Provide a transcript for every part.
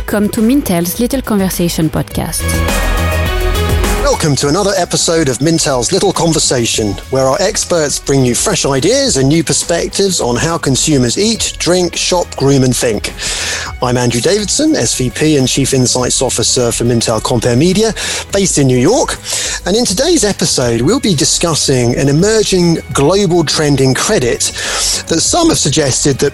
Welcome to Mintel's Little Conversation podcast. Welcome to another episode of Mintel's Little Conversation, where our experts bring you fresh ideas and new perspectives on how consumers eat, drink, shop, groom, and think. I'm Andrew Davidson, SVP and Chief Insights Officer for Mintel Comperemedia, based in New York. And in today's episode, we'll be discussing an emerging global trend in credit that some have suggested that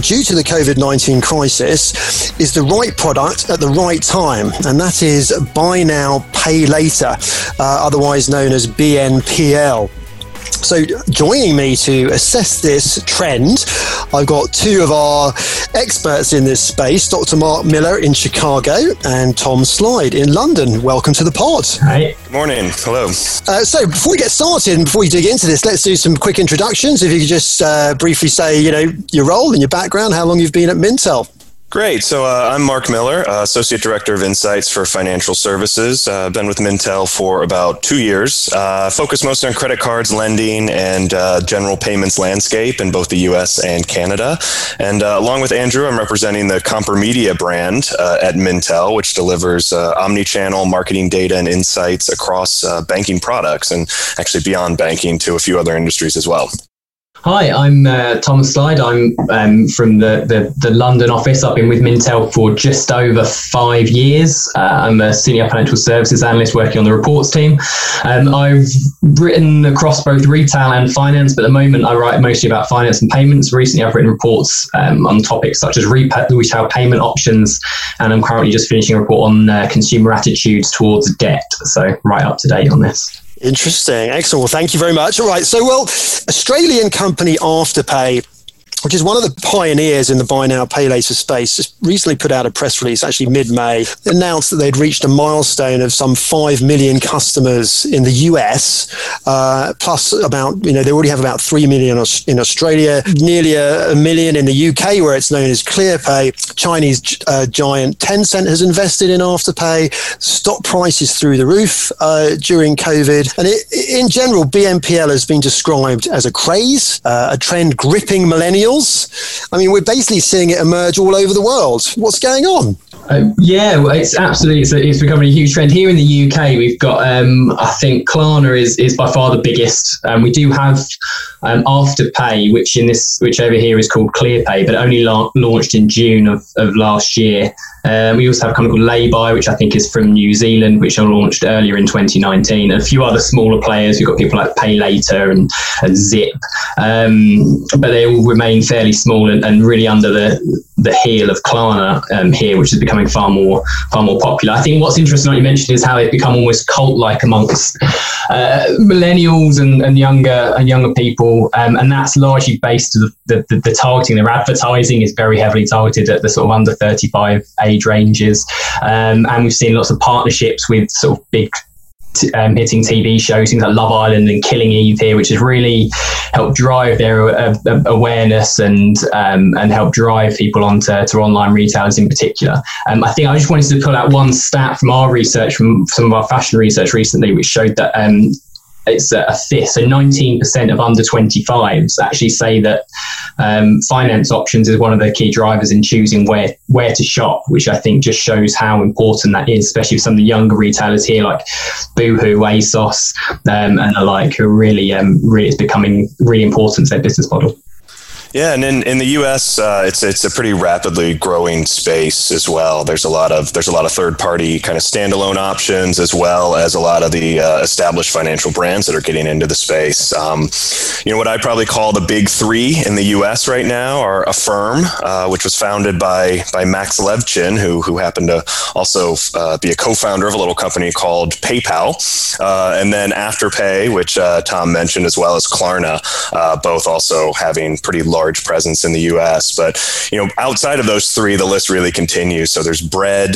due to the COVID 19 crisis, is the right product at the right time, and that is buy now, pay later, uh, otherwise known as BNPL. So, joining me to assess this trend, I've got two of our experts in this space Dr. Mark Miller in Chicago and Tom Slide in London. Welcome to the pod. Hi. Good morning. Hello. Uh, so, before we get started and before we dig into this, let's do some quick introductions. If you could just uh, briefly say, you know, your role and your background, how long you've been at Mintel. Great. So uh, I'm Mark Miller, uh, Associate Director of Insights for Financial Services. Uh, been with Mintel for about two years. Uh, focus mostly on credit cards, lending, and uh, general payments landscape in both the U.S. and Canada. And uh, along with Andrew, I'm representing the Comperemedia brand at Mintel, which delivers omni-channel marketing data and insights across banking products and actually beyond banking to a few other industries as well. Hi, I'm uh, Thomas Slide. I'm um, from the, the, the, London office. I've been with Mintel for just over five years. Uh, I'm a senior financial services analyst working on the reports team. Um, I've written across both retail and finance, but at the moment I write mostly about finance and payments. Recently, I've written reports um, on topics such as retail payment options, and I'm currently just finishing a report on uh, consumer attitudes towards debt. So, right up to date on this. Interesting. Excellent. Well, thank you very much. All right. So, well, Australian company Afterpay which is one of the pioneers in the buy now, pay later space, just recently put out a press release, actually mid May, announced that they'd reached a milestone of some 5 million customers in the US, uh, plus about, you know, they already have about 3 million in Australia, nearly a, a million in the UK, where it's known as ClearPay. Chinese uh, giant Tencent has invested in Afterpay. Stock prices through the roof uh, during COVID. And it, in general, BNPL has been described as a craze, uh, a trend gripping millennials I mean, we're basically seeing it emerge all over the world. What's going on? Uh, yeah, it's absolutely it's, it's, becoming a huge trend here in the UK. We've got, um, I think, Klarna is is by far the biggest. Um, we do have um, Afterpay, which in this, which over here is called ClearPay, but only la- launched in June of, of last year. Um, we also have a company called Laybuy, which I think is from New Zealand, which are launched earlier in 2019. And a few other smaller players. We've got people like Pay Later and, and Zip, um, but they all remain fairly small and, and really under the the heel of Klarna um, here, which is becoming far more far more popular. I think what's interesting, what you mentioned, is how they've become almost cult like amongst uh, millennials and, and younger and younger people, um, and that's largely based on the, the, the, targeting. Their advertising is very heavily targeted at the sort of under 35 age ranges, um, and we've seen lots of partnerships with sort of big um, hitting TV shows, things like Love Island and Killing Eve here, which has really helped drive their uh, uh, awareness and um, and help drive people onto to online retailers in particular. Um, I think I just wanted to pull out one stat from our research, from some of our fashion research recently, which showed that um, it's a fifth. So 19% of under 25s actually say that um, finance options is one of the key drivers in choosing where where to shop, which I think just shows how important that is, especially for some of the younger retailers here like Boohoo, ASOS, um, and the like, who really, um, really is becoming really important to their business model. Yeah, and in, in the U.S., uh, it's it's a pretty rapidly growing space as well. There's a lot of there's a lot of third party kind of standalone options as well as a lot of the uh, established financial brands that are getting into the space. Um, you know what I probably call the big three in the U.S. right now are Affirm, uh, which was founded by by Max Levchin, who who happened to also uh, be a co-founder of a little company called PayPal, uh, and then Afterpay, which uh, Tom mentioned, as well as Klarna, both also having pretty large large presence in the US. But, you know, outside of those three, the list really continues. So there's Bread,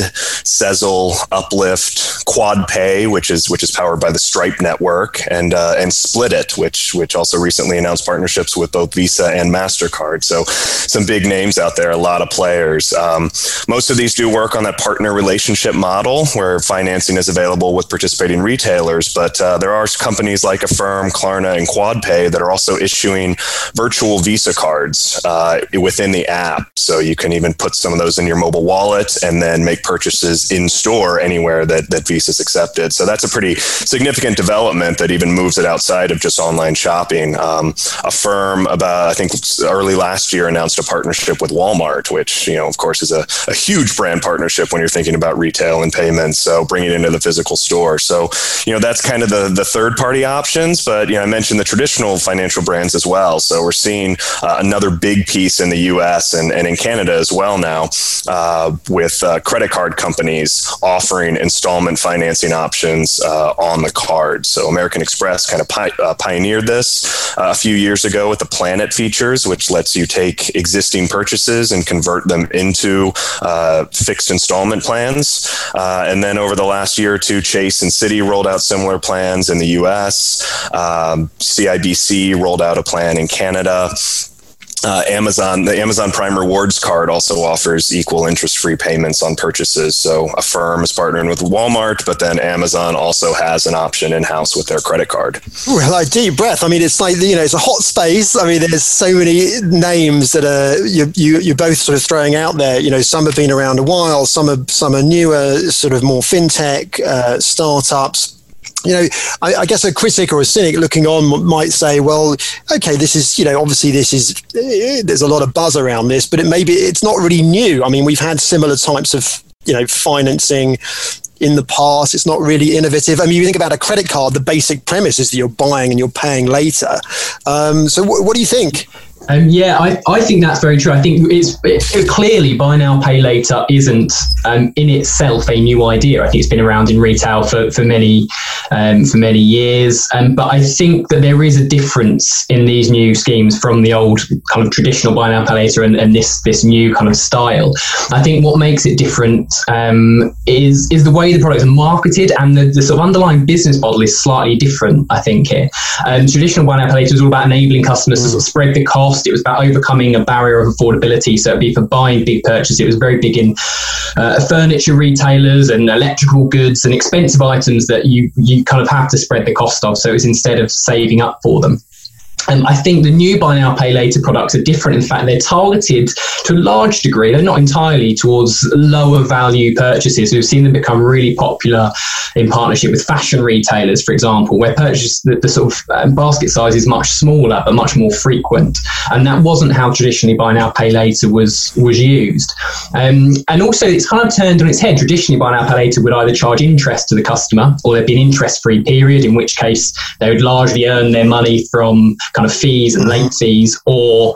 Sezzle, Uplift, QuadPay, which is which is powered by the Stripe network, and uh, and Splitit, which which also recently announced partnerships with both Visa and Mastercard. So some big names out there, a lot of players. Um, most of these do work on that partner relationship model where financing is available with participating retailers, but uh, there are companies like Affirm, Klarna, and QuadPay that are also issuing virtual Visa cards cards uh, within the app. So you can even put some of those in your mobile wallet and then make purchases in store anywhere that, that Visa is accepted. So that's a pretty significant development that even moves it outside of just online shopping. Um, Affirm, about, I think early last year announced a partnership with Walmart, which, you know, of course is a, a huge brand partnership when you're thinking about retail and payments. So bringing it into the physical store. So, you know, that's kind of the, the third party options, but, you know, I mentioned the traditional financial brands as well. So we're seeing uh, another big piece in the US and, and in Canada as well now uh, with uh, credit card companies offering installment financing options uh, on the card. So American Express kind of pi- uh, pioneered this uh, a few years ago with the Plan It features, which lets you take existing purchases and convert them into fixed installment plans. and then over the last year or two, Chase and Citi rolled out similar plans in the US. Um, CIBC rolled out a plan in Canada uh, Amazon, the Amazon Prime Rewards card also offers equal interest free payments on purchases. So Affirm is partnering with Walmart, but then Amazon also has an option in house with their credit card. Well, like deep breath. I mean, it's like, you know, it's a hot space. I mean, there's so many names that are, you, you, you're both sort of throwing out there. You know, some have been around a while, some are, some are newer, sort of more fintech, uh, startups you know, I, I, guess a critic or a cynic looking on might say, well, okay, this is, you know, obviously this is, eh, there's a lot of buzz around this, but it maybe it's not really new. I mean, we've had similar types of, you know, financing in the past. It's not really innovative. I mean, you think about a credit card, the basic premise is that you're buying and you're paying later. Um, so, w- what do you think? Um, yeah, I, I think that's very true. I think it's it, clearly buy now, pay later isn't um, in itself a new idea. I think it's been around in retail for, for many um, for many years. Um, but I think that there is a difference in these new schemes from the old kind of traditional buy now, pay later and, and this this new kind of style. I think what makes it different um, is is the way the products are marketed and the, the sort of underlying business model is slightly different. I think here, um, traditional buy now, pay later is all about enabling customers to sort of spread the cost cost. It was about overcoming a barrier of affordability. So it'd be for buying big purchases. It was very big in uh, furniture retailers and electrical goods and expensive items that you you kind of have to spread the cost of. So it was instead of saving up for them. Um, I think the new buy now, pay later products are different. In fact, they're targeted to a large degree, they're not entirely towards lower value purchases. We've seen them become really popular in partnership with fashion retailers, for example, where purchase the, the sort of um, basket size is much smaller but much more frequent. And that wasn't how traditionally buy now, pay later was was used. Um, and also, it's kind of turned on its head. Traditionally, buy now, pay later would either charge interest to the customer or there'd be an interest free period, in which case they would largely earn their money from kind of fees and late mm-hmm. fees or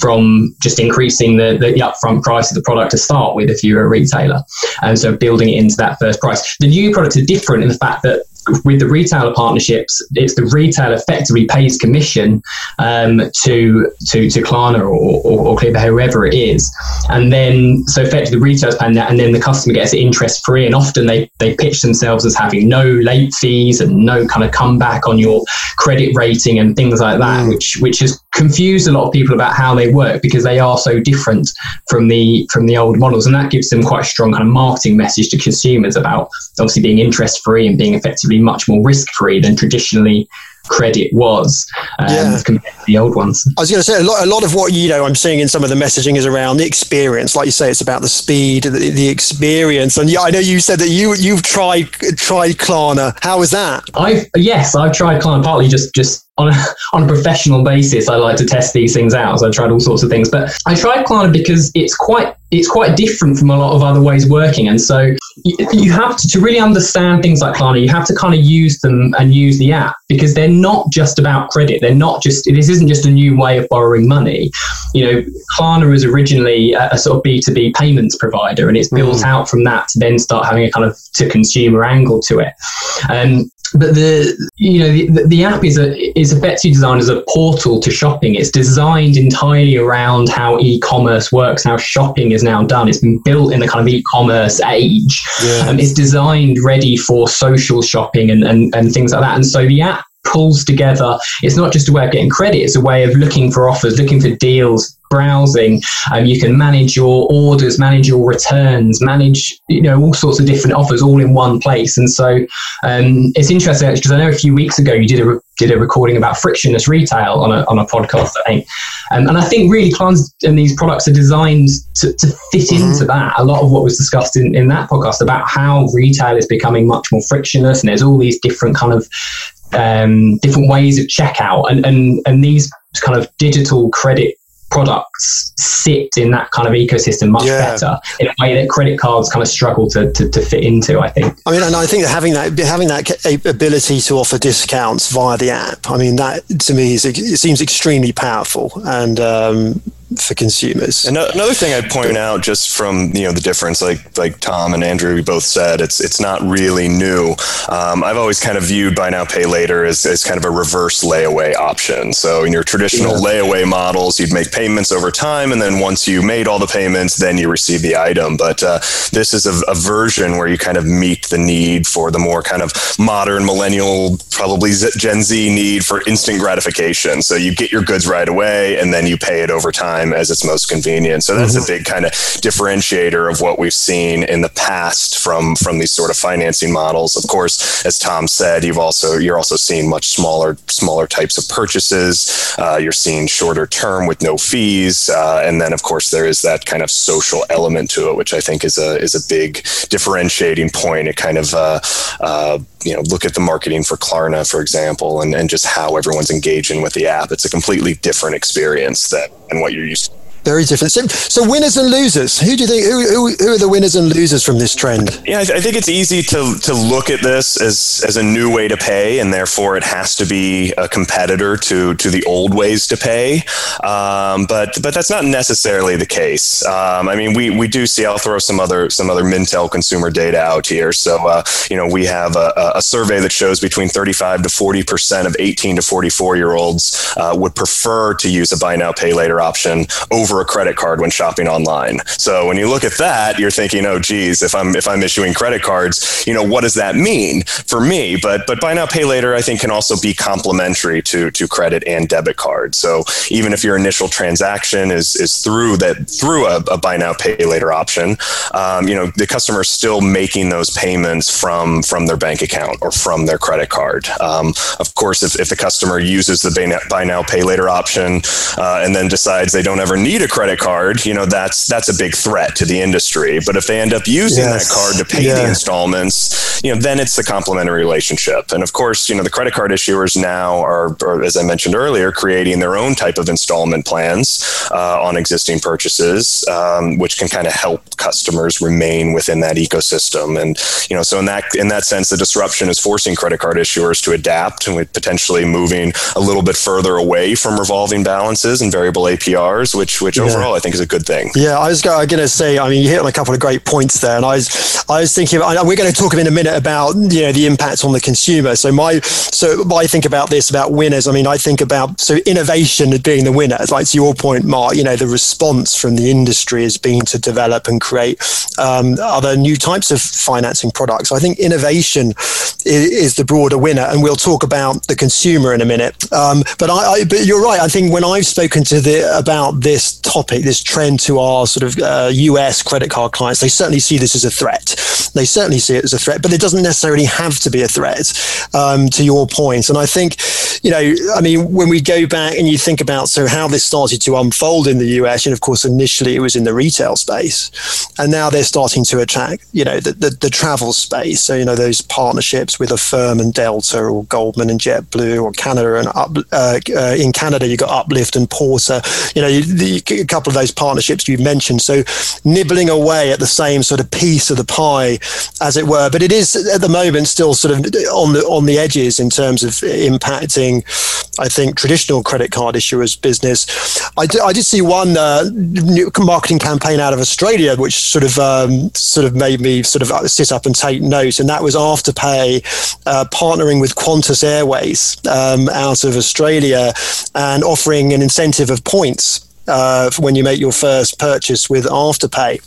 from just increasing the, the, the, upfront price of the product to start with if you're a retailer. And so building it into that first price. The new products are different in the fact that with the retailer partnerships, it's the retailer effectively pays commission um, to to to Klarna or, or, or Clearpay, whoever it is, and then so effectively the retailer's paying that, and then the customer gets it interest free. And often they they pitch themselves as having no late fees and no kind of comeback on your credit rating and things like that, mm. which which has confused a lot of people about how they work because they are so different from the from the old models, and that gives them quite a strong kind of marketing message to consumers about obviously being interest free and being effectively much more risk free than traditionally credit was um, yeah. compared to the old ones. I was going to say a lot, a lot of what you know I'm seeing in some of the messaging is around the experience. Like you say, it's about the speed, the, the experience. And yeah, I know you said that you you've tried tried Klarna. How was that? I've yes, I've tried Klarna partly just just on a, on a professional basis, I like to test these things out. So I tried all sorts of things, but I tried Klarna because it's quite it's quite different from a lot of other ways working. And so you, you have to, to really understand things like Klarna, you have to kind of use them and use the app because they're not just about credit. They're not just, this isn't just a new way of borrowing money. You know, Klarna was originally a, a sort of B2B payments provider and it's built mm. out from that to then start having a kind of to consumer angle to it. Um, but the you know the, the app is a is effectively designed as a portal to shopping. It's designed entirely around how e-commerce works, how shopping is now done. It's been built in the kind of e-commerce age. Yeah. Um, it's designed ready for social shopping and, and and things like that. And so the app pulls together. It's not just a way of getting credit; it's a way of looking for offers, looking for deals, browsing. Um, you can manage your orders, manage your returns, manage you know all sorts of different offers all in one place. And so um, it's interesting because I know a few weeks ago you did a did a recording about frictionless retail on a on a podcast. I think, um, and I think really plans and these products are designed to, to fit mm-hmm. into that. A lot of what was discussed in, in that podcast about how retail is becoming much more frictionless, and there's all these different kind of um, different ways of checkout, and, and and these kind of digital credit products sit in that kind of ecosystem much yeah. better in a way that credit cards kind of struggle to, to, to, fit into i think i mean and i think that having that having that ability to offer discounts via the app i mean that to me is it seems extremely powerful and um, for consumers. And Another thing I'd point out, just from you know the difference, like like Tom and Andrew, we both said, it's it's not really new. Um, I've always kind of viewed buy now pay later as, as kind of a reverse layaway option. So in your traditional yeah. layaway models, you'd make payments over time, and then once you made all the payments, then you receive the item. But uh, this is a, a version where you kind of meet the need for the more kind of modern millennial, probably Gen Z need for instant gratification. So you get your goods right away, and then you pay it over time time as it's most convenient. So that's mm-hmm. a big kind of differentiator of what we've seen in the past from from these sort of financing models. Of course, as Tom said, you've also you're also seeing much smaller smaller types of purchases. Uh, you're seeing shorter term with no fees, uh, and then of course there is that kind of social element to it, which I think is a is a big differentiating point. It kind of uh, uh you know look at the marketing for Klarna, for example, and, and just how everyone's engaging with the app. It's a completely different experience that and what you're used very different. So, so, winners and losers. Who do you think? Who, who, who, are the winners and losers from this trend? Yeah, I, th- I, think it's easy to to look at this as as a new way to pay, and therefore it has to be a competitor to to the old ways to pay. Um, but but that's not necessarily the case. Um, I mean, we we do see. I'll throw some other some other Mintel consumer data out here. So uh, you know, we have a, a, survey that shows between 35 to 40 percent of 18 to 44 year olds uh, would prefer to use a buy now pay later option over over a credit card when shopping online. So when you look at that, you're thinking, oh, geez, if I'm if I'm issuing credit cards, you know, what does that mean for me? But but buy now pay later, I think, can also be complementary to to credit and debit cards. So even if your initial transaction is is through that through a, a buy now pay later option, um, you know, the customer is still making those payments from from their bank account or from their credit card. Um, of course, if, if the customer uses the buy now pay later option uh, and then decides they don't ever need need a credit card, you know, that's that's a big threat to the industry. But if they end up using yes. that card to pay yeah. the installments, you know, then it's the complementary relationship. And of course, you know, the credit card issuers now are, are as I mentioned earlier, creating their own type of installment plans uh, on existing purchases, um, which can kind of help customers remain within that ecosystem. And you know, so in that in that sense, the disruption is forcing credit card issuers to adapt and potentially moving a little bit further away from revolving balances and variable APRs, which which yeah. overall I think is a good thing. Yeah, I was going to say, I mean, you hit on a couple of great points there, and I was, I was thinking, we're going to talk in a minute about you know the impact on the consumer. So my, so I think about this about winners. I mean, I think about so innovation as being the winner. Like to your point, Mark, you know, the response from the industry has been to develop and create um, other new types of financing products. I think innovation is, is, the broader winner, and we'll talk about the consumer in a minute. Um, but I, I, but you're right. I think when I've spoken to the about this topic, this trend to our sort of uh, US credit card clients, they certainly see this as a threat. They certainly see it as a threat, but it doesn't necessarily have to be a threat. Um, to your point, and I think, you know, I mean, when we go back and you think about so how this started to unfold in the US, and of course initially it was in the retail space, and now they're starting to attack, you know, the, the, the travel space. So you know those partnerships with Affirm and Delta, or Goldman and JetBlue, or Canada and Up, uh, uh, in Canada you've got Uplift and Porter. You know, you, the, a couple of those partnerships you've mentioned. So nibbling away at the same sort of piece of the pie, as it were. But it is at the moment still sort of on the on the edges in terms of impacting. I think traditional credit card issuers business. I did, see one uh, marketing campaign out of Australia, which sort of um, sort of made me sort of sit up and take note, and that was Afterpay uh, partnering with Qantas Airways um, out of Australia and offering an incentive of points uh, when you make your first purchase with Afterpay.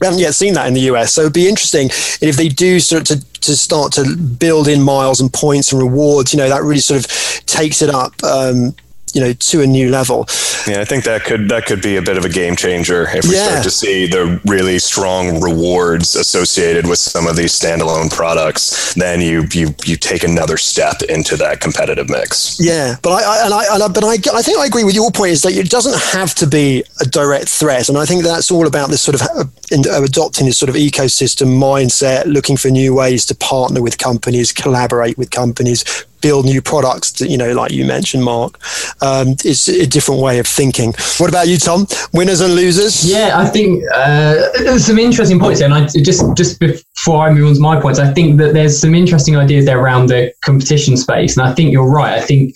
We haven't yet seen that in the US, so it'd be interesting if they do sort of to, to start to build in miles and points and rewards. You know, that really sort of takes it up. Um, you know to a new level. Yeah, I think that could that could be a bit of a game changer if we yeah. start to see the really strong rewards associated with some of these standalone products. Then you you you take another step into that competitive mix. Yeah, but I, I and I, and I but I, I think I agree with your point is that it doesn't have to be a direct threat, and I think that's all about this sort of uh, adopting this sort of ecosystem mindset, looking for new ways to partner with companies, collaborate with companies, build new products that, you know, like you mentioned, Mark. Um, it's a different way of thinking. What about you, Tom? Winners and losers? Yeah, I think uh, there's some interesting points there. And I just, just before I move on to my points, I think that there's some interesting ideas there around the competition space. And I think you're right. I think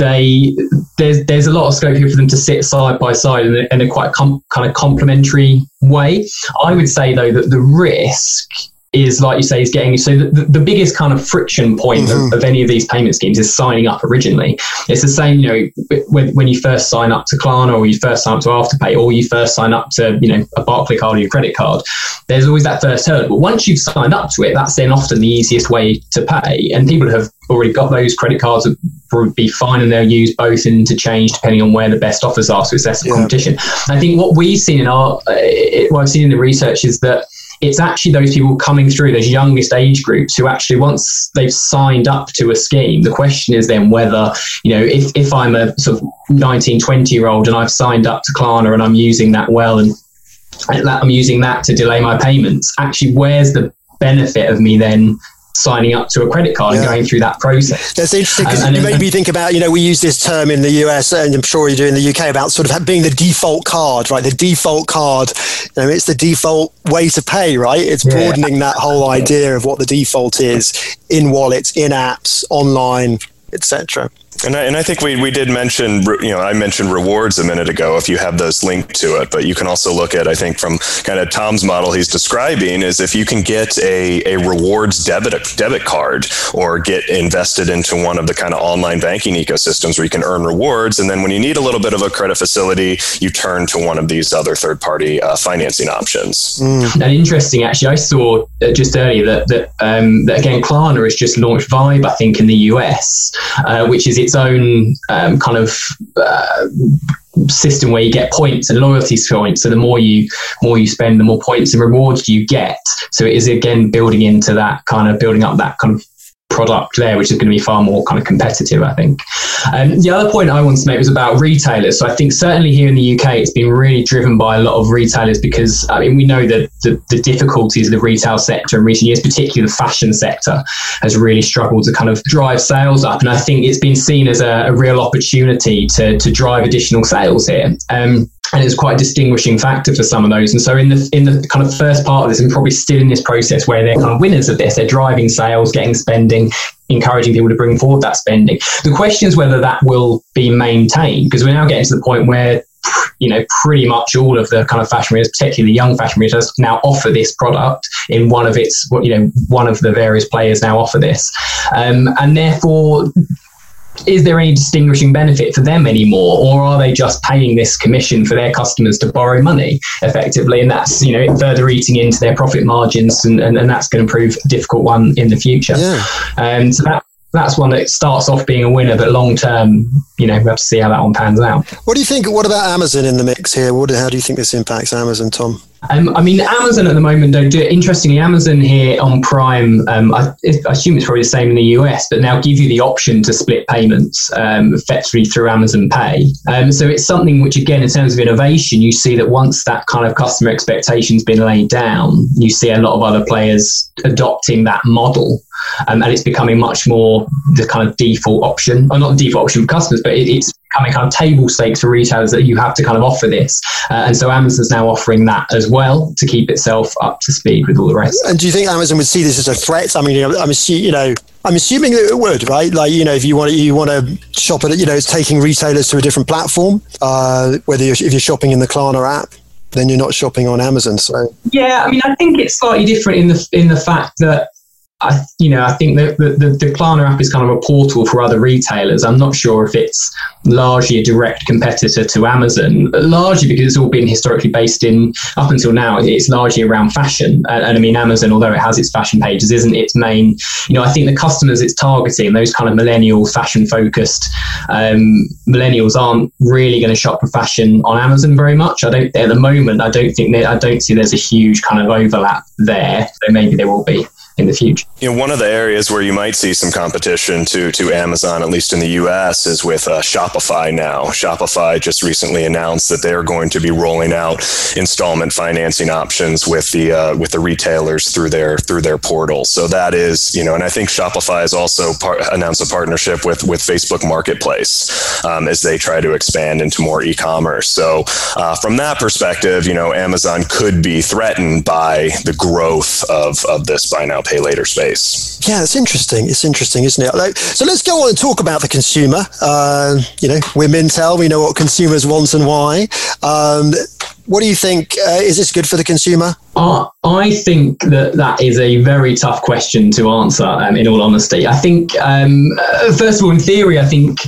they there's there's a lot of scope here for them to sit side by side in a, in a quite com, kind of complementary way. I would say though that the risk is like you say is getting so the, the biggest kind of friction point mm-hmm. of, of, any of these payment schemes is signing up originally. It's the same you know when, when you first sign up to Klarna or you first sign up to afterpay or you first sign up to you know a Barclaycard or your credit card there's always that first hurdle. But once you've signed up to it that's then often the easiest way to pay. And people have already got those credit cards would be fine and they'll use both interchange depending on where the best offers are. So it's less yeah. competition. I think what we've seen in our uh, what I've seen in the research is that it's actually those people coming through those youngest age groups who actually once they've signed up to a scheme the question is then whether you know if, if i'm a sort of 19 20 year old and i've signed up to klarna and i'm using that well and i'm using that to delay my payments actually where's the benefit of me then signing up to a credit card yeah. and going through that process. That's interesting because um, you made me think about, you know, we use this term in the US and I'm sure you do in the UK about sort of being the default card, right? The default card, you know, it's the default way to pay, right? It's yeah. broadening that whole idea of what the default is in wallets, in apps, online, etc. And I, and I think we, we did mention, you know, I mentioned rewards a minute ago if you have those linked to it, but you can also look at, I think from kind of Tom's model he's describing is if you can get a, a rewards debit, debit card or get invested into one of the kind of online banking ecosystems where you can earn rewards. And then when you need a little bit of a credit facility, you turn to one of these other third party uh, financing options. Mm. And interesting, actually, I saw uh, just earlier that, that, um, that again, Klarna has just launched Vibe, I think, in the US, uh, which is its own um, kind of uh, system where you get points and loyalty points. So the more you more you spend, the more points and rewards you get. So it is again building into that kind of building up that kind of product there, which is going to be far more kind of competitive, I think. Um, the other point I wanted to make was about retailers. So I think certainly here in the UK, it's been really driven by a lot of retailers because I mean we know that the, the difficulties of the retail sector in recent years, particularly the fashion sector, has really struggled to kind of drive sales up, and I think it's been seen as a, a real opportunity to to drive additional sales here. Um, and it's quite a distinguishing factor for some of those. And so in the in the kind of first part of this, and probably still in this process where they're kind of winners of this, they're driving sales, getting spending, encouraging people to bring forward that spending. The question is whether that will be maintained because we're now getting to the point where you know pretty much all of the kind of fashion retailers, particularly the young fashion retailers, now offer this product in one of its you know one of the various players now offer this, um, and therefore is there any distinguishing benefit for them anymore or are they just paying this commission for their customers to borrow money effectively and that's you know further eating into their profit margins and, and, and that's going to prove a difficult one in the future yeah. um, so that that's one that starts off being a winner, but long term, you know, we have to see how that one pans out. What do you think? What about Amazon in the mix here? What, how do you think this impacts Amazon, Tom? Um, I mean, Amazon at the moment don't do it. Interestingly, Amazon here on Prime, um, I, I, assume it's probably the same in the US, but now give you the option to split payments um, effectively through Amazon Pay. Um, so it's something which, again, in terms of innovation, you see that once that kind of customer expectation's been laid down, you see a lot of other players adopting that model. Um, and it's becoming much more the kind of default option, or not the default option for customers, but it, it's becoming kind of table stakes for retailers that you have to kind of offer this. Uh, and so Amazon's now offering that as well to keep itself up to speed with all the rest. And do you think Amazon would see this as a threat? I mean, you know, I'm assuming, you know, I'm assuming that it would, right? Like, you know, if you want to, you want to shop at, you know, it's taking retailers to a different platform, uh, whether you're, if you're shopping in the Klarna app, then you're not shopping on Amazon. So yeah, I mean, I think it's slightly different in the in the fact that I, you know, I think the, the, the Klarna app is kind of a portal for other retailers. I'm not sure if it's largely a direct competitor to Amazon, largely because it's all been historically based in, up until now, it's largely around fashion. And, and I mean, Amazon, although it has its fashion pages, isn't its main, you know, I think the customers it's targeting, those kind of millennial fashion focused um, millennials aren't really going to shop for fashion on Amazon very much. I don't, at the moment, I don't think I don't see there's a huge kind of overlap there. So maybe there will be in the future. You know, one of the areas where you might see some competition to to Amazon, at least in the U.S., is with uh, Shopify. Now, Shopify just recently announced that they are going to be rolling out installment financing options with the uh, with the retailers through their through their portal. So that is, you know, and I think Shopify has also par- announced a partnership with with Facebook Marketplace um, as they try to expand into more e-commerce. So uh, from that perspective, you know, Amazon could be threatened by the growth of of this buy now pay later space. Yeah, it's interesting. It's interesting, isn't it? So let's go on and talk about the consumer. Uh, you know, we're Mintel. We know what consumers want and why. Um, what do you think? Uh, is this good for the consumer? Uh, I think that that is a very tough question to answer. Um, in all honesty, I think um, uh, first of all, in theory, I think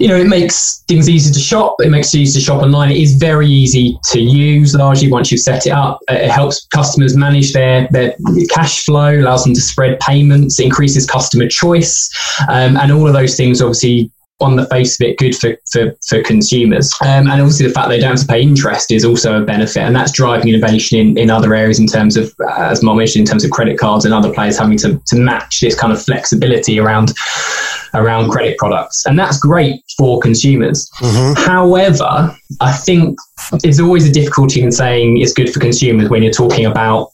you know it makes things easy to shop. It makes it easy to shop online. It is very easy to use. Largely, once you've set it up, it helps customers manage their their cash flow, allows them to spread payments, increases customer choice, um, and all of those things obviously on the face of it good for, for, for consumers. Um, and obviously, the fact they don't have to pay interest is also a benefit. And that's driving innovation in, in other areas in terms of, uh, as Mom mentioned, in terms of credit cards and other players having to, to match this kind of flexibility around around credit products. And that's great for consumers. Mm-hmm. However, I think there's always a difficulty in saying it's good for consumers when you're talking about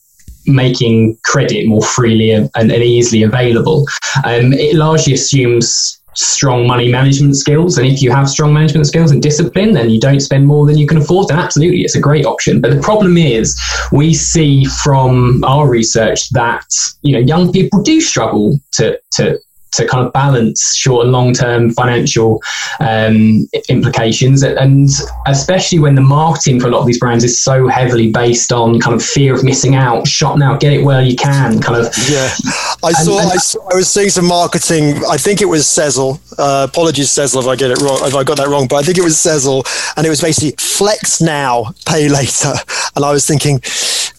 making credit more freely and, and easily available. Um, it largely assumes strong money management skills. And if you have strong management skills and discipline and you don't spend more than you can afford, then absolutely it's a great option. But the problem is we see from our research that, you know, young people do struggle to, to, to kind of balance short and long term financial um, implications. And especially when the marketing for a lot of these brands is so heavily based on kind of fear of missing out, shop now, get it where you can, kind of. Yeah, I and, saw, and, I saw, I was seeing some marketing. I think it was Sezzle. Uh, apologies, Sezzle, if I get it wrong, if I got that wrong, but I think it was Sezzle, and it was basically flex now, pay later. And I was thinking,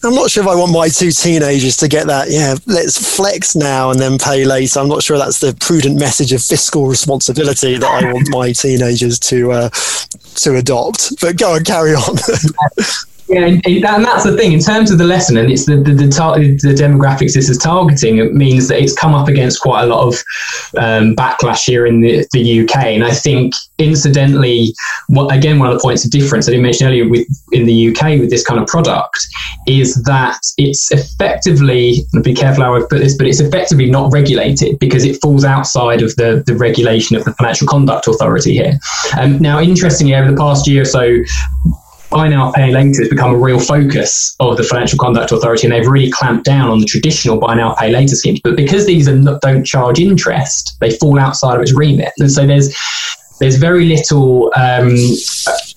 I'm not sure if I want my two teenagers to get that. Yeah, let's flex now and then pay later. I'm not sure that's the prudent message of fiscal responsibility that I want my teenagers to uh, to adopt. But go and carry on. Yeah, and, that's the thing in terms of the lesson, and it's the the, the, tar- the, demographics this is targeting. It means that it's come up against quite a lot of um, backlash here in the, the UK, and I think incidentally, what again one of the points of difference I didn't mention earlier with in the UK with this kind of product is that it's effectively be careful how I put this, but it's effectively not regulated because it falls outside of the the regulation of the Financial Conduct Authority here. Um, now, interestingly, over the past year or so buy now, pay later has become a real focus of the Financial Conduct Authority, and they've really clamped down on the traditional buy now, pay later schemes. But because these not, don't charge interest, they fall outside of its remit, and so there's there's very little, um,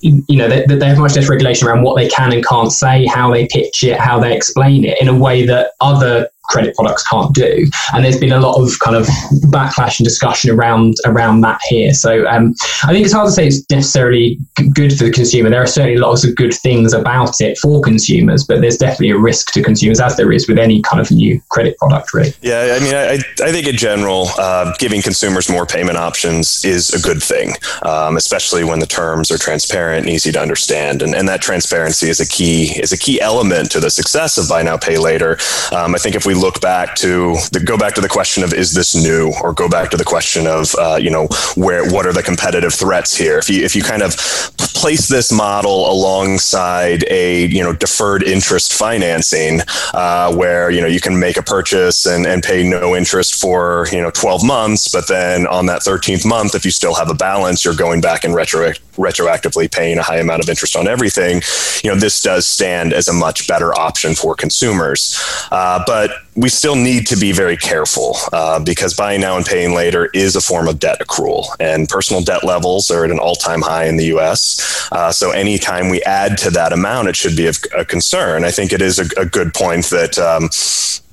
you know, they, they have much less regulation around what they can and can't say, how they pitch it, how they explain it in a way that other credit products can't do. And there's been a lot of kind of backlash and discussion around around that here. So um, I think it's hard to say it's necessarily good for the consumer. There are certainly lots of good things about it for consumers, but there's definitely a risk to consumers, as there is with any kind of new credit product, really. Yeah, I mean, I, I think in general, uh, giving consumers more payment options is a good thing, um, especially when the terms are transparent and easy to understand. And, and that transparency is a key is a key element to the success of buy now, pay later. Um, I think if we look back to the, go back to the question of is this new, or go back to the question of uh, you know where what are the competitive threats here? If you if you kind of place this model alongside a you know deferred interest financing, uh, where you know you can make a purchase and, and pay no interest for you know 12 months, but then on that 13th month, if you still have a balance, you're going back and retro retroactively paying a high amount of interest on everything. You know this does stand as a much better option for consumers, uh, but we still need to be very careful uh, because buying now and paying later is a form of debt accrual, and personal debt levels are at an all-time high in the U.S. Uh, so anytime we add to that amount, it should be of a concern. I think it is a, a good point that. Um,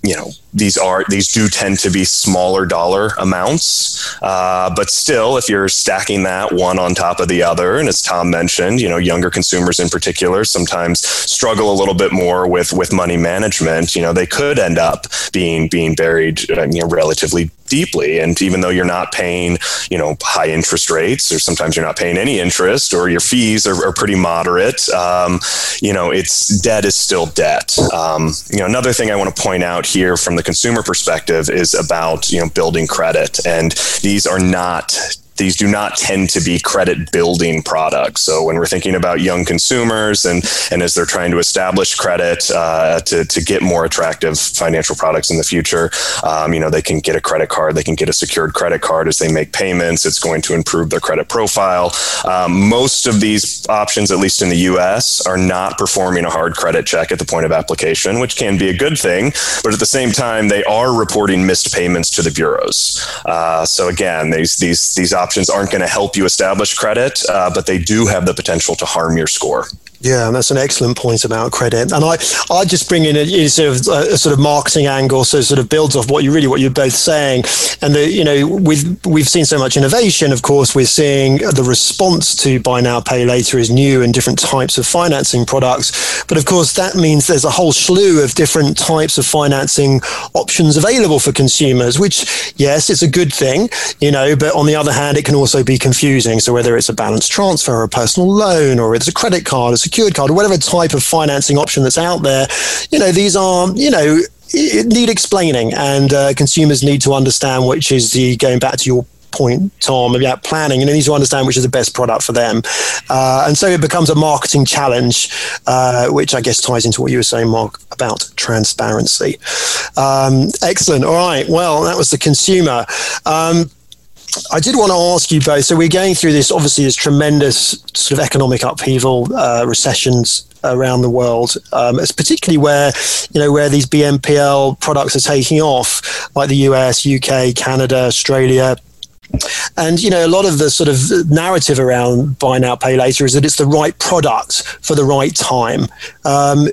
you know these are these do tend to be smaller dollar amounts. Uh, but still if you're stacking that one on top of the other and as tom mentioned you know younger consumers in particular sometimes struggle a little bit more with with money management you know they could end up being being buried uh, you know relatively deeply. And even though you're not paying, you know, high interest rates, or sometimes you're not paying any interest, or your fees are, are pretty moderate, um, you know, it's debt is still debt. Um, you know, another thing I want to point out here from the consumer perspective is about you know building credit, and these are not these do not tend to be credit building products. So when we're thinking about young consumers and and as they're trying to establish credit uh, to to get more attractive financial products in the future, um, you know they can get a credit card, they can get a secured credit card as they make payments. It's going to improve their credit profile. Um, most of these options, at least in the U.S., are not performing a hard credit check at the point of application, which can be a good thing. But at the same time, they are reporting missed payments to the bureaus. Uh, so again, these these these options options aren't going to help you establish credit, uh, but they do have the potential to harm your score. Yeah, and that's an excellent point about credit, and I I just bring in a, sort of a sort of marketing angle, so sort of builds off what you really what you're both saying, and the you know we've we've seen so much innovation. Of course, we're seeing the response to buy now pay later is new and different types of financing products, but of course that means there's a whole slew of different types of financing options available for consumers. Which yes, it's a good thing, you know, but on the other hand, it can also be confusing. So whether it's a balance transfer, or a personal loan, or it's a credit card, a secured card or whatever type of financing option that's out there, you know, these are, you know, need explaining and uh, consumers need to understand which is the, going back to your point, Tom, about planning, and they need to understand which is the best product for them. Uh, and so it becomes a marketing challenge, uh, which I guess ties into what you were saying, Mark, about transparency. Um, excellent. All right. Well, that was the consumer. Um, I did want to ask you both. So we're going through this, obviously, this tremendous sort of economic upheaval, uh, recessions around the world. Um, it's particularly where you know where these BNPL products are taking off, like the US, UK, Canada, Australia. And you know, a lot of the sort of narrative around buy now, pay later is that it's the right product for the right time. Um,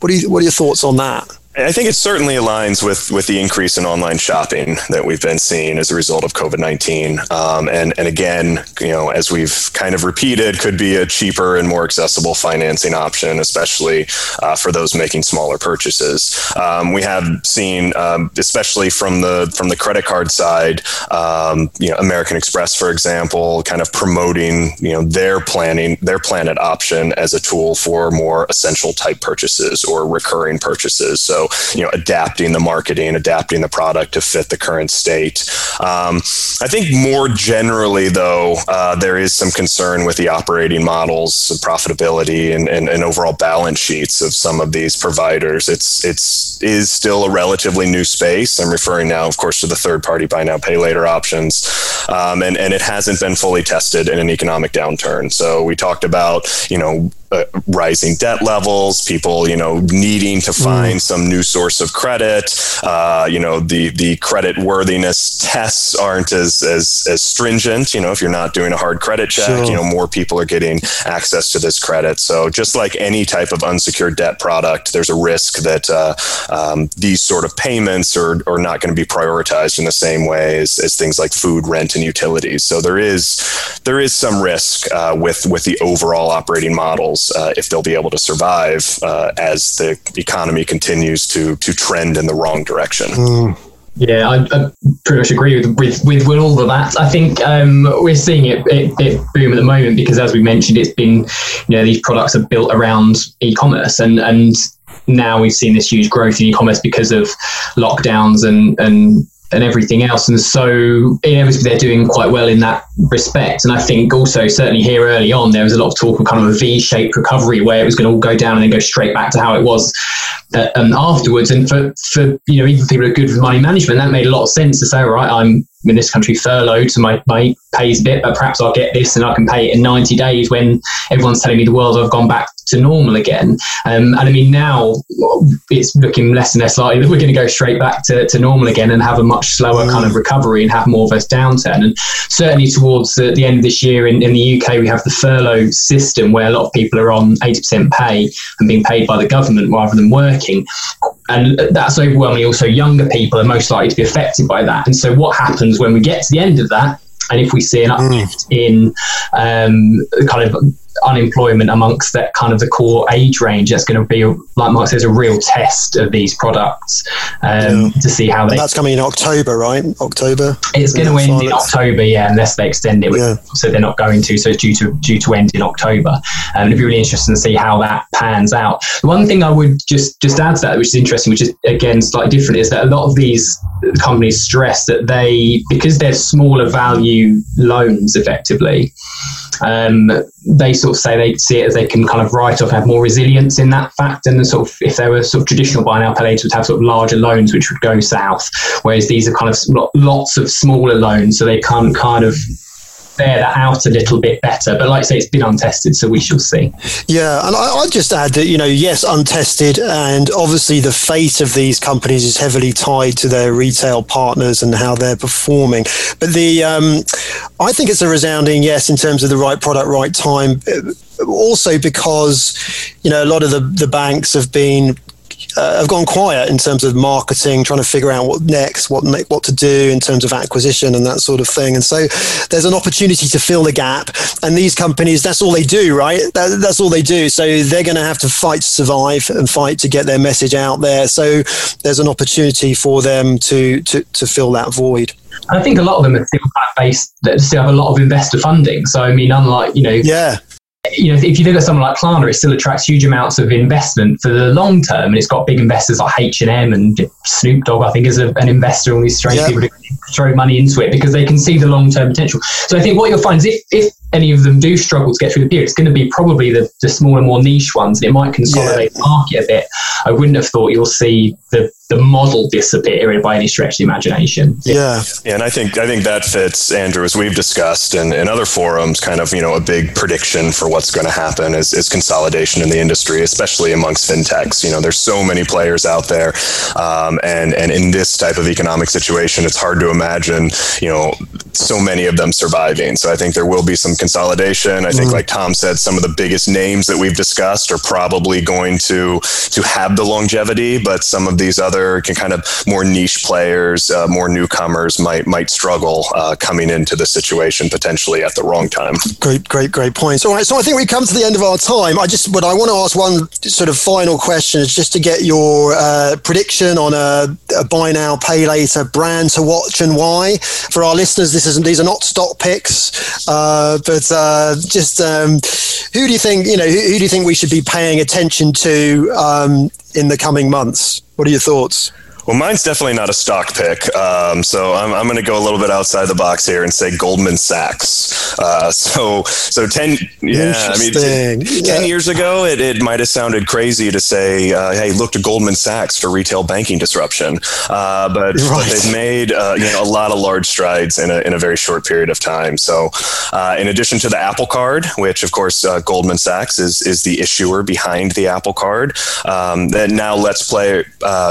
what are you, what are your thoughts on that? I think it certainly aligns with with the increase in online shopping that we've been seeing as a result of COVID nineteen. Um, and and again, you know, as we've kind of repeated, could be a cheaper and more accessible financing option, especially uh, for those making smaller purchases. Um, we have seen, um, especially from the from the credit card side, um, you know, American Express, for example, kind of promoting you know their planning their Plan It option as a tool for more essential type purchases or recurring purchases. So you know, adapting the marketing, adapting the product to fit the current state. Um, I think more generally, though, uh, there is some concern with the operating models, profitability, and, and, and, overall balance sheets of some of these providers. It's it's is still a relatively new space. I'm referring now, of course, to the third-party buy now, pay later options, um, and and it hasn't been fully tested in an economic downturn. So we talked about you know uh, rising debt levels, people, you know, needing to find mm. some new source of credit. Uh, you know, the the credit worthiness tests aren't as, as as stringent. You know, if you're not doing a hard credit check, sure. you know, more people are getting access to this credit. So just like any type of unsecured debt product, there's a risk that uh, um, these sort of payments are, are not going to be prioritized in the same way as, as things like food, rent, and utilities. So there is there is some risk uh, with with the overall operating models uh, if they'll be able to survive uh, as the economy continues to to trend in the wrong direction. Mm. Yeah, I, I, pretty much agree with, with, with, with all of that. I think um, we're seeing it, it, it, boom at the moment because, as we mentioned, it's been, you know, these products are built around e-commerce, and and now we've seen this huge growth in e-commerce because of lockdowns and and and everything else. And so inevitably they're doing quite well in that respect. And I think also certainly here early on there was a lot of talk of kind of a V-shaped recovery where it was going to all go down and then go straight back to how it was uh, um, afterwards. And for, for you know even people who are good with money management, that made a lot of sense to say, all right, I'm in this country furloughed, so my, my pays a bit, but perhaps I'll get this and I can pay it in 90 days when everyone's telling me the world I've gone back to normal again. Um, and I mean, now it's looking less and less likely that we're going to go straight back to, to normal again and have a much slower kind of recovery and have more of a downturn. And certainly towards the, the end of this year in, in the UK, we have the furlough system where a lot of people are on 80% pay and being paid by the government rather than working and that's overwhelmingly also younger people are most likely to be affected by that. And so, what happens when we get to the end of that? And if we see an uplift mm. in um, kind of unemployment amongst that kind of the core age range, that's going to be, like Mark says, a real test of these products um, yeah. to see how they. That's coming in October, right? October. It's going to end in October, yeah, unless they extend it. Yeah. So they're not going to. So it's due to due to end in October. And um, it'd be really interesting to see how that pans out. One thing I would just just add to that, which is interesting, which is again slightly different, is that a lot of these companies stress that they because they're smaller value loans, effectively. Um, they sort of say they see it as they can kind of write off, have more resilience in that fact, and the sort of if there were sort of traditional buy now pay later would have sort of larger loans which would go south, whereas these are kind of lots of smaller loans, so they can kind of bear that out a little bit better. But like I say, it's been untested, so we shall see. Yeah, and I, would just add that you know, yes, untested, and obviously the fate of these companies is heavily tied to their retail partners and how they're performing. But the, um, I think it's a resounding yes in terms of the right product, right time. Also because you know a lot of the the banks have been uh, have gone quiet in terms of marketing, trying to figure out what next, what what to do in terms of acquisition and that sort of thing. And so there's an opportunity to fill the gap. And these companies, that's all they do, right? That, that's all they do. So they're going to have to fight to survive and fight to get their message out there. So there's an opportunity for them to to, to fill that void. I think a lot of them are still based that still have a lot of investor funding. So I mean, unlike you know, yeah, you know, if you look at someone like Klarna, it still attracts huge amounts of investment for the long term, and it's got big investors like H and M and Snoop Dogg. I think is a, an investor, all these strange yeah. people who throw money into it because they can see the long term potential. So I think what you'll find is if, if any of them do struggle to get through the period, it's going to be probably the, the smaller, more niche ones, and it might consolidate yeah. the market a bit. I wouldn't have thought you'll see the the model disappearing by any stretch of the imagination. Yeah. yeah. And I think I think that fits, Andrew, as we've discussed in, in other forums, kind of, you know, a big prediction for what's going to happen is, is consolidation in the industry, especially amongst fintechs. You know, there's so many players out there. Um, and, and in this type of economic situation, it's hard to imagine, you know, so many of them surviving. So I think there will be some consolidation. I think, mm. like Tom said, some of the biggest names that we've discussed are probably going to to have the longevity, but some of these other other can kind of more niche players, uh, more newcomers might might struggle uh, coming into the situation potentially at the wrong time. Great, great, great points. All right, so I think we come to the end of our time. I just, but I want to ask one sort of final question, is just to get your uh, prediction on a, a, buy now, pay later brand to watch and why. For our listeners, this isn't these are not stock picks, uh, but uh, just um, who do you think you know who, who, do you think we should be paying attention to um, in the coming months? What are your thoughts? Well, mine's definitely not a stock pick. Um, so I'm, I'm going to go a little bit outside the box here and say Goldman Sachs. Uh, so, so 10, yeah, I mean, 10, yeah. 10 years ago, it, it might have sounded crazy to say, uh, hey, look to Goldman Sachs for retail banking disruption. Uh, but, right. but, they've made uh, you know, a lot of large strides in a, in a very short period of time. So, uh, in addition to the Apple Card, which of course uh, Goldman Sachs is, is the issuer behind the Apple Card, um, that now lets play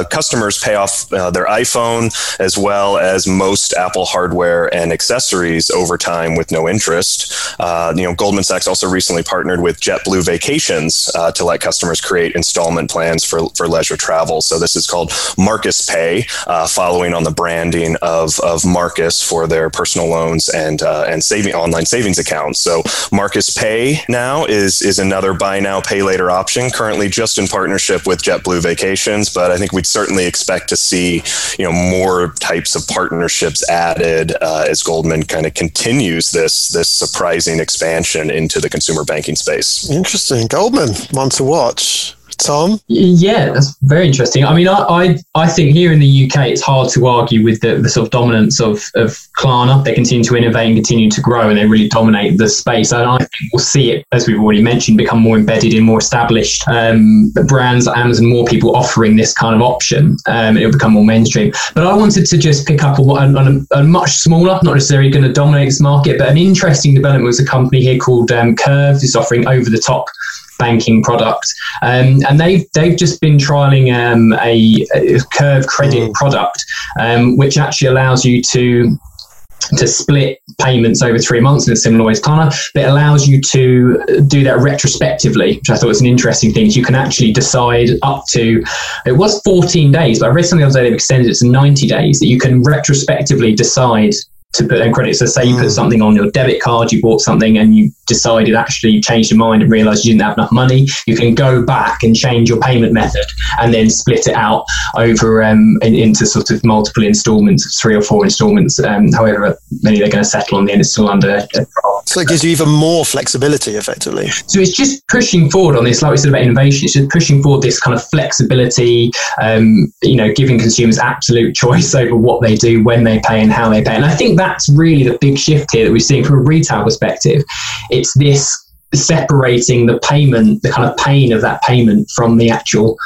customers pay off off uh, their iPhone as well as most Apple hardware and accessories over time with no interest. Uh, you know, Goldman Sachs also recently partnered with JetBlue Vacations uh, to let customers create installment plans for, for leisure travel. So this is called Marcus Pay, uh, following on the branding of, of Marcus for their personal loans and uh, and saving online savings accounts. So Marcus Pay now is is another buy now pay later option. Currently just in partnership with JetBlue Vacations, but I think we'd certainly expect to see you know more types of partnerships added uh, as Goldman kind of continues this this surprising expansion into the consumer banking space. Interesting, Goldman, one to watch. Tom? Yeah, that's very interesting. I mean, I, I, I think here in the UK, it's hard to argue with the, the sort of dominance of, of Klarna. They continue to innovate and continue to grow, and they really dominate the space. And I think we'll see it, as we've already mentioned, become more embedded in more established um, brands, Amazon, more people offering this kind of option. Um, it'll become more mainstream. But I wanted to just pick up on, on a, a, much smaller, not necessarily going to dominate this market, but an interesting development was a company here called um, Curve, is offering over the top banking product. Um, and they've, they've just been trialing um, a, a, curve credit mm. product, um, which actually allows you to to split payments over three months in a similar way as Klarna, but it allows you to do that retrospectively, which I thought was an interesting thing. You can actually decide up to, it was 14 days, but I read something the other day they've extended it to 90 days that you can retrospectively decide to put in credit. So say you put mm. something on your debit card, you bought something and you decided actually you changed your mind and realized you didn't have enough money, you can go back and change your payment method and then split it out over um, in, into sort of multiple installments, three or four installments, um, however many they're going to settle on the end. It's still under. So it gives you even more flexibility effectively. So it's just pushing forward on this, like we said about innovation, it's just pushing forward this kind of flexibility, um, you know, giving consumers absolute choice over what they do, when they pay and how they pay. And I think that's really the big shift here that we're seeing from a retail perspective. It's this separating the payment, the kind of pain of that payment from the actual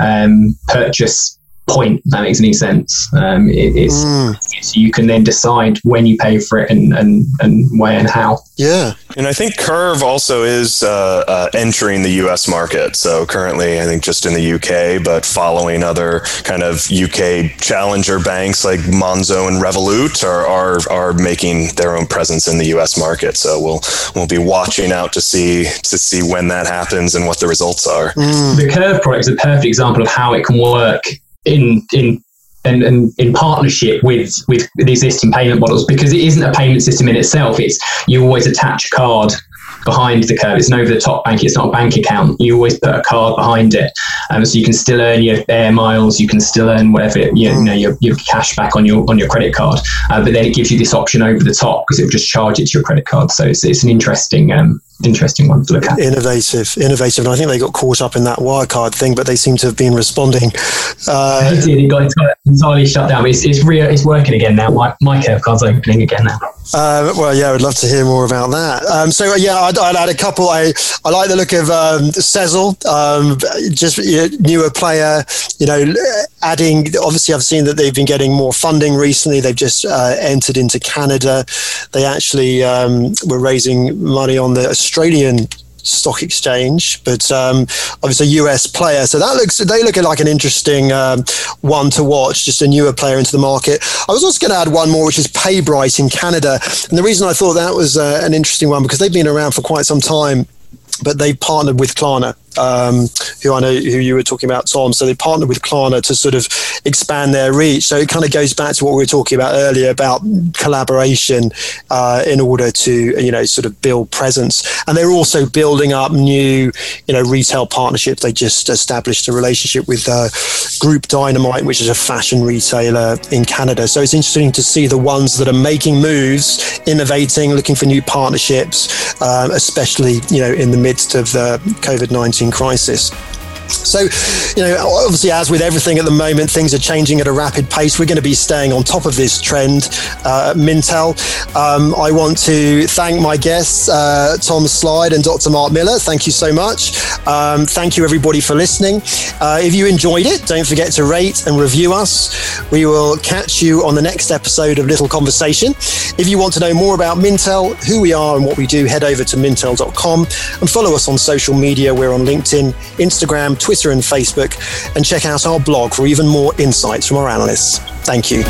um, purchase point. that makes any sense. Um, it, it's, mm. it's, you can then decide when you pay for it and, and, and where and how. Yeah. And I think Curve also is uh, uh, entering the US market. So currently, I think just in the UK, but following other kind of UK challenger banks like Monzo and Revolut are, are, are making their own presence in the US market. So we'll, we'll be watching out to see, to see when that happens and what the results are. Mm. The Curve product is a perfect example of how it can work in in and, and, in partnership with with the existing payment models because it isn't a payment system in itself. It's you always attach a card behind the curve. It's an over the top bank. It's not a bank account. You always put a card behind it, um, so you can still earn your air miles. You can still earn whatever you, you know your, your cash back on your on your credit card. Uh, but then it gives you this option over the top because it will just charge it to your credit card. So it's, it's an interesting um, interesting one to look at. Innovative, innovative. And I think they got caught up in that Wirecard thing, but they seem to have been responding. Uh. It got entirely shut down. It's, it's real. It's working again now. My, my curve card's opening again now. Uh, well, yeah, I would love to hear more about that. Um, so, yeah, I'd, I'd, add a couple. I, I like the look of um, um, just you know, newer player, you know, adding, obviously, I've seen that they've been getting more funding recently. They've just uh, entered into Canada. They actually um, were raising money on the Australian stock exchange, but um, obviously US player. So that looks they look like an interesting um, one to watch. Just a newer player into the market. I was also going to add one more, which is PayBright in Canada, and the reason I thought that was uh, an interesting one because they've been around for quite some time but they partnered with Klarna um, who I know who you were talking about, Tom. So they partnered with Klarna to sort of expand their reach. So it kind of goes back to what we were talking about earlier about collaboration uh, in order to you know sort of build presence. And they're also building up new you know retail partnerships. They just established a relationship with uh, Groupe Dynamite, which is a fashion retailer in Canada. So it's interesting to see the ones that are making moves, innovating, looking for new partnerships, um, especially you know in the midst of the COVID nineteen crisis. So, you know, obviously, as with everything at the moment, things are changing at a rapid pace. We're going to be staying on top of this trend uh, Mintel. Um, I want to thank my guests, uh, Tom Slide and Dr. Mark Miller. Thank you so much. Um, thank you, everybody, for listening. Uh, if you enjoyed it, don't forget to rate and review us. We will catch you on the next episode of Little Conversation. If you want to know more about Mintel, who we are, and what we do, head over to mintel.com and follow us on social media. We're on LinkedIn, Instagram, Twitter, and Facebook, and check out our blog for even more insights from our analysts. Thank you.